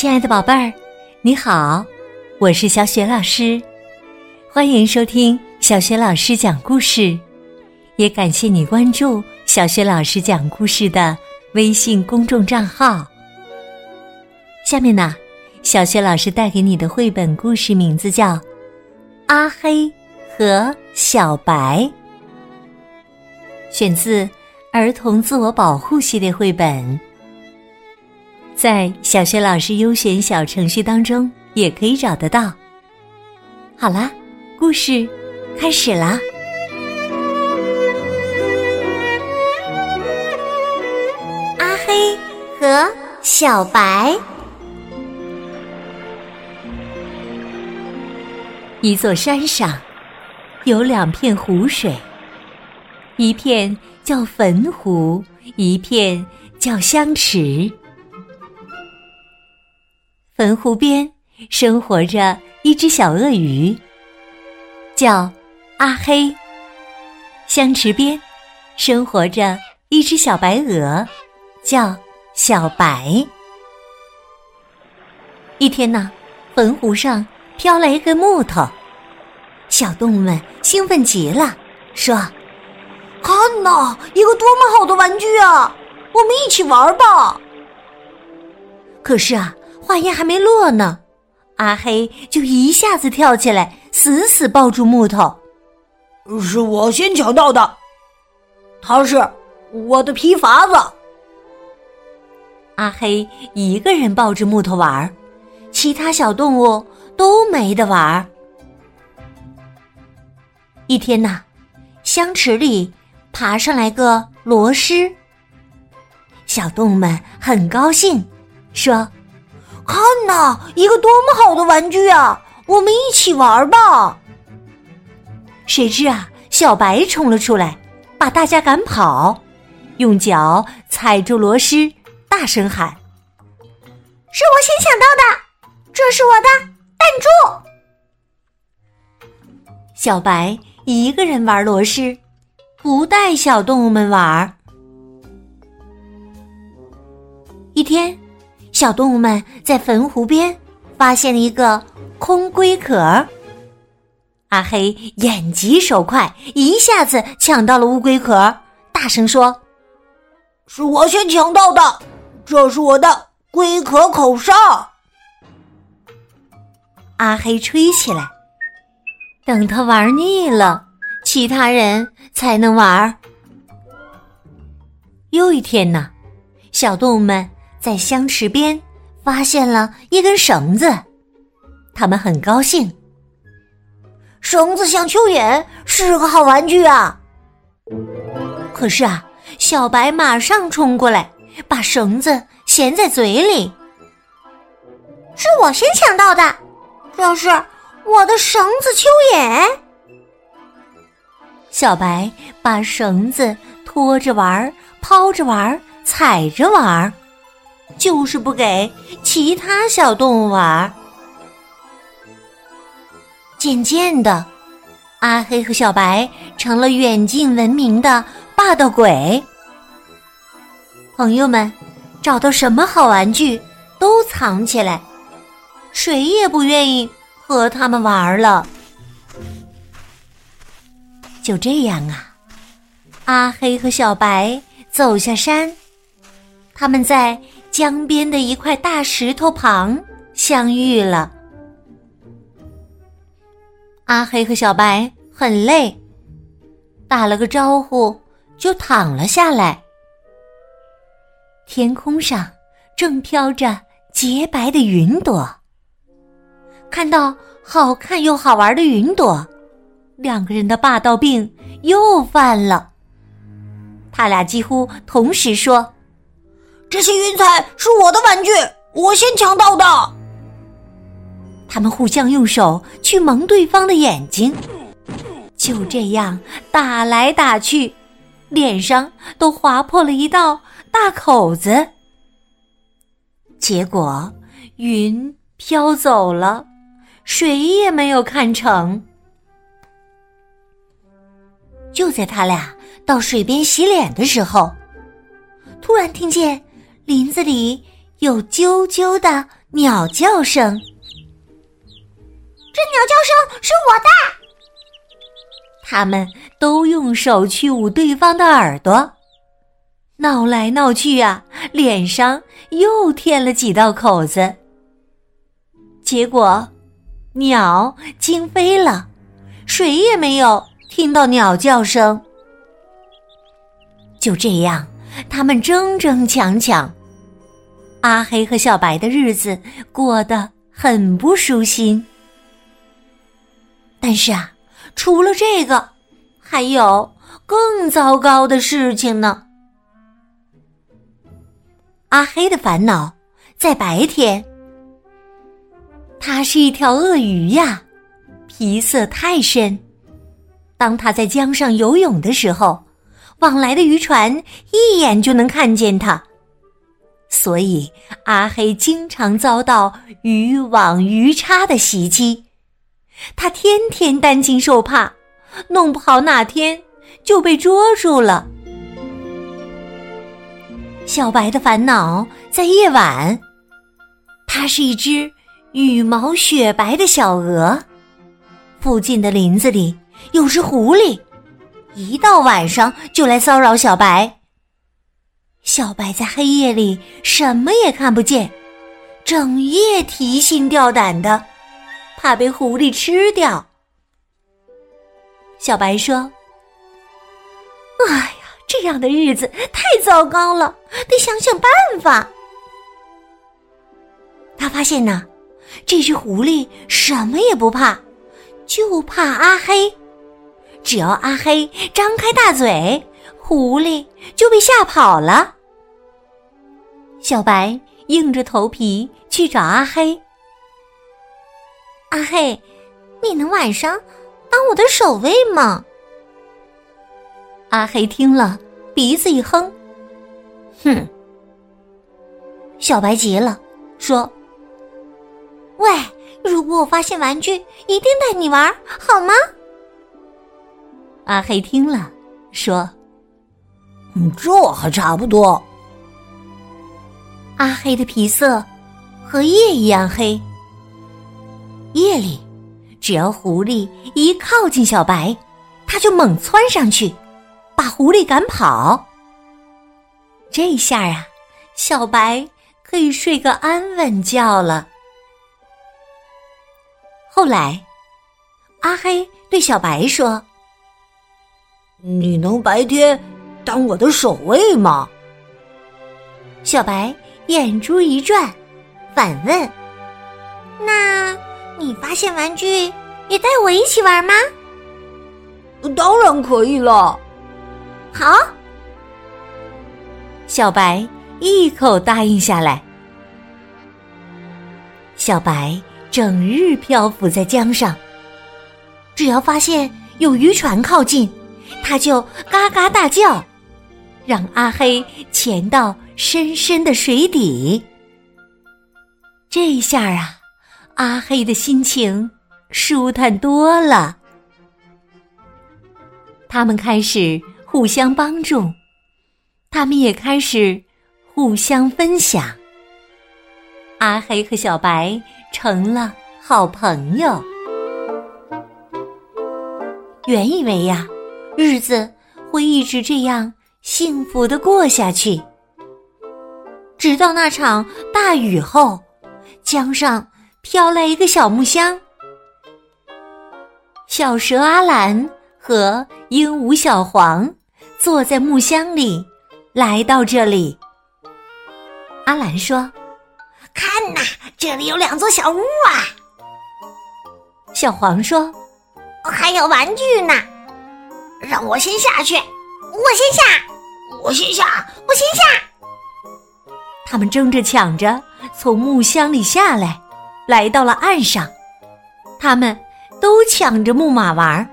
亲爱的宝贝儿，你好，我是小雪老师，欢迎收听小雪老师讲故事，也感谢你关注小雪老师讲故事的微信公众账号。下面呢，小雪老师带给你的绘本故事名字叫《阿黑和小白》，选自儿童自我保护系列绘本。在小学老师优选小程序当中也可以找得到。好啦，故事开始啦！阿黑和小白。一座山上有两片湖水，一片叫汾湖，一片叫香池。汾湖边生活着一只小鳄鱼，叫阿黑。香池边生活着一只小白鹅，叫小白。一天呢，汾湖上飘来一根木头，小动物们兴奋极了，说：“看呐，一个多么好的玩具啊！我们一起玩吧。”可是啊。话音还没落呢，阿黑就一下子跳起来，死死抱住木头。是我先抢到的，他是我的皮筏子。阿黑一个人抱着木头玩，其他小动物都没得玩。一天呐，香池里爬上来个螺蛳，小动物们很高兴，说。看呐，一个多么好的玩具啊！我们一起玩吧。谁知啊，小白冲了出来，把大家赶跑，用脚踩住螺丝，大声喊：“是我先想到的，这是我的弹珠。”小白一个人玩螺丝，不带小动物们玩。一天。小动物们在汾湖边发现了一个空龟壳，阿黑眼疾手快，一下子抢到了乌龟壳，大声说：“是我先抢到的，这是我的龟壳口哨。”阿黑吹起来，等他玩腻了，其他人才能玩。又一天呢，小动物们。在香池边发现了一根绳子，他们很高兴。绳子像蚯蚓，是个好玩具啊！可是啊，小白马上冲过来，把绳子衔在嘴里。是我先抢到的，这是我的绳子蚯蚓。小白把绳子拖着玩，抛着玩，踩着玩。就是不给其他小动物玩。渐渐的，阿黑和小白成了远近闻名的霸道鬼。朋友们找到什么好玩具都藏起来，谁也不愿意和他们玩了。就这样啊，阿黑和小白走下山，他们在。江边的一块大石头旁相遇了。阿黑和小白很累，打了个招呼就躺了下来。天空上正飘着洁白的云朵，看到好看又好玩的云朵，两个人的霸道病又犯了。他俩几乎同时说。这些云彩是我的玩具，我先抢到的。他们互相用手去蒙对方的眼睛，就这样打来打去，脸上都划破了一道大口子。结果云飘走了，谁也没有看成。就在他俩到水边洗脸的时候，突然听见。林子里有啾啾的鸟叫声。这鸟叫声是我的。他们都用手去捂对方的耳朵，闹来闹去啊，脸上又添了几道口子。结果，鸟惊飞了，谁也没有听到鸟叫声。就这样，他们争争抢抢，阿黑和小白的日子过得很不舒心。但是啊，除了这个，还有更糟糕的事情呢。阿黑的烦恼在白天。它是一条鳄鱼呀，皮色太深。当它在江上游泳的时候，往来的渔船一眼就能看见它，所以阿黑经常遭到渔网鱼叉的袭击。他天天担惊受怕，弄不好哪天就被捉住了。小白的烦恼在夜晚，它是一只。羽毛雪白的小鹅，附近的林子里有只狐狸，一到晚上就来骚扰小白。小白在黑夜里什么也看不见，整夜提心吊胆的，怕被狐狸吃掉。小白说：“哎呀，这样的日子太糟糕了，得想想办法。”他发现呢。这只狐狸什么也不怕，就怕阿黑。只要阿黑张开大嘴，狐狸就被吓跑了。小白硬着头皮去找阿黑。阿黑，你能晚上当我的守卫吗？阿黑听了，鼻子一哼，哼。小白急了，说。喂，如果我发现玩具，一定带你玩，好吗？阿黑听了，说：“，这还差不多。”阿黑的皮色和夜一样黑。夜里，只要狐狸一靠近小白，他就猛窜上去，把狐狸赶跑。这下啊，小白可以睡个安稳觉了。后来，阿黑对小白说：“你能白天当我的守卫吗？”小白眼珠一转，反问：“那你发现玩具也带我一起玩吗？”“当然可以了。”“好。”小白一口答应下来。小白。整日漂浮在江上，只要发现有渔船靠近，他就嘎嘎大叫，让阿黑潜到深深的水底。这下啊，阿黑的心情舒坦多了。他们开始互相帮助，他们也开始互相分享。阿黑和小白。成了好朋友。原以为呀，日子会一直这样幸福的过下去，直到那场大雨后，江上飘来一个小木箱，小蛇阿兰和鹦鹉小黄坐在木箱里，来到这里。阿兰说。看呐，这里有两座小屋啊！小黄说：“还有玩具呢，让我先下去，我先下，我先下，我先下。”他们争着抢着从木箱里下来，来到了岸上。他们都抢着木马玩，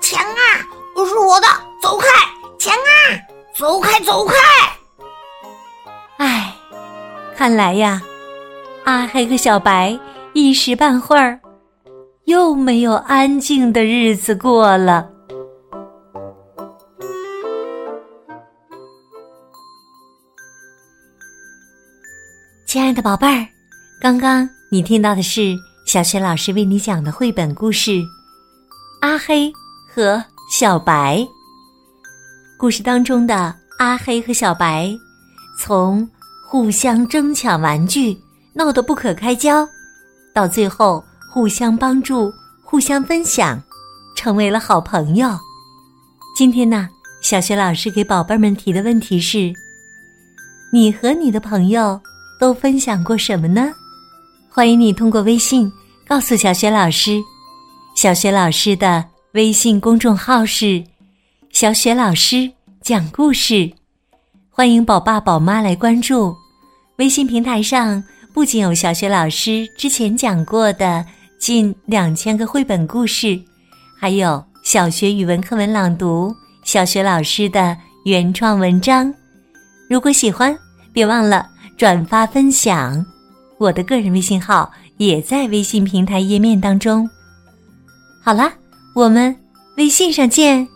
抢啊！不是我的，走开！抢啊！走开，走开！唉，看来呀。阿黑和小白一时半会儿又没有安静的日子过了。亲爱的宝贝儿，刚刚你听到的是小雪老师为你讲的绘本故事《阿黑和小白》。故事当中的阿黑和小白，从互相争抢玩具，闹得不可开交，到最后互相帮助、互相分享，成为了好朋友。今天呢，小雪老师给宝贝们提的问题是：你和你的朋友都分享过什么呢？欢迎你通过微信告诉小雪老师，小雪老师的微信公众号是“小雪老师讲故事”，欢迎宝爸宝妈来关注。微信平台上不仅有小雪老师之前讲过的近两千个绘本故事，还有小学语文课文朗读、小学老师的原创文章。如果喜欢，别忘了转发分享。我的个人微信号也在微信平台页面当中。好了，我们微信上见。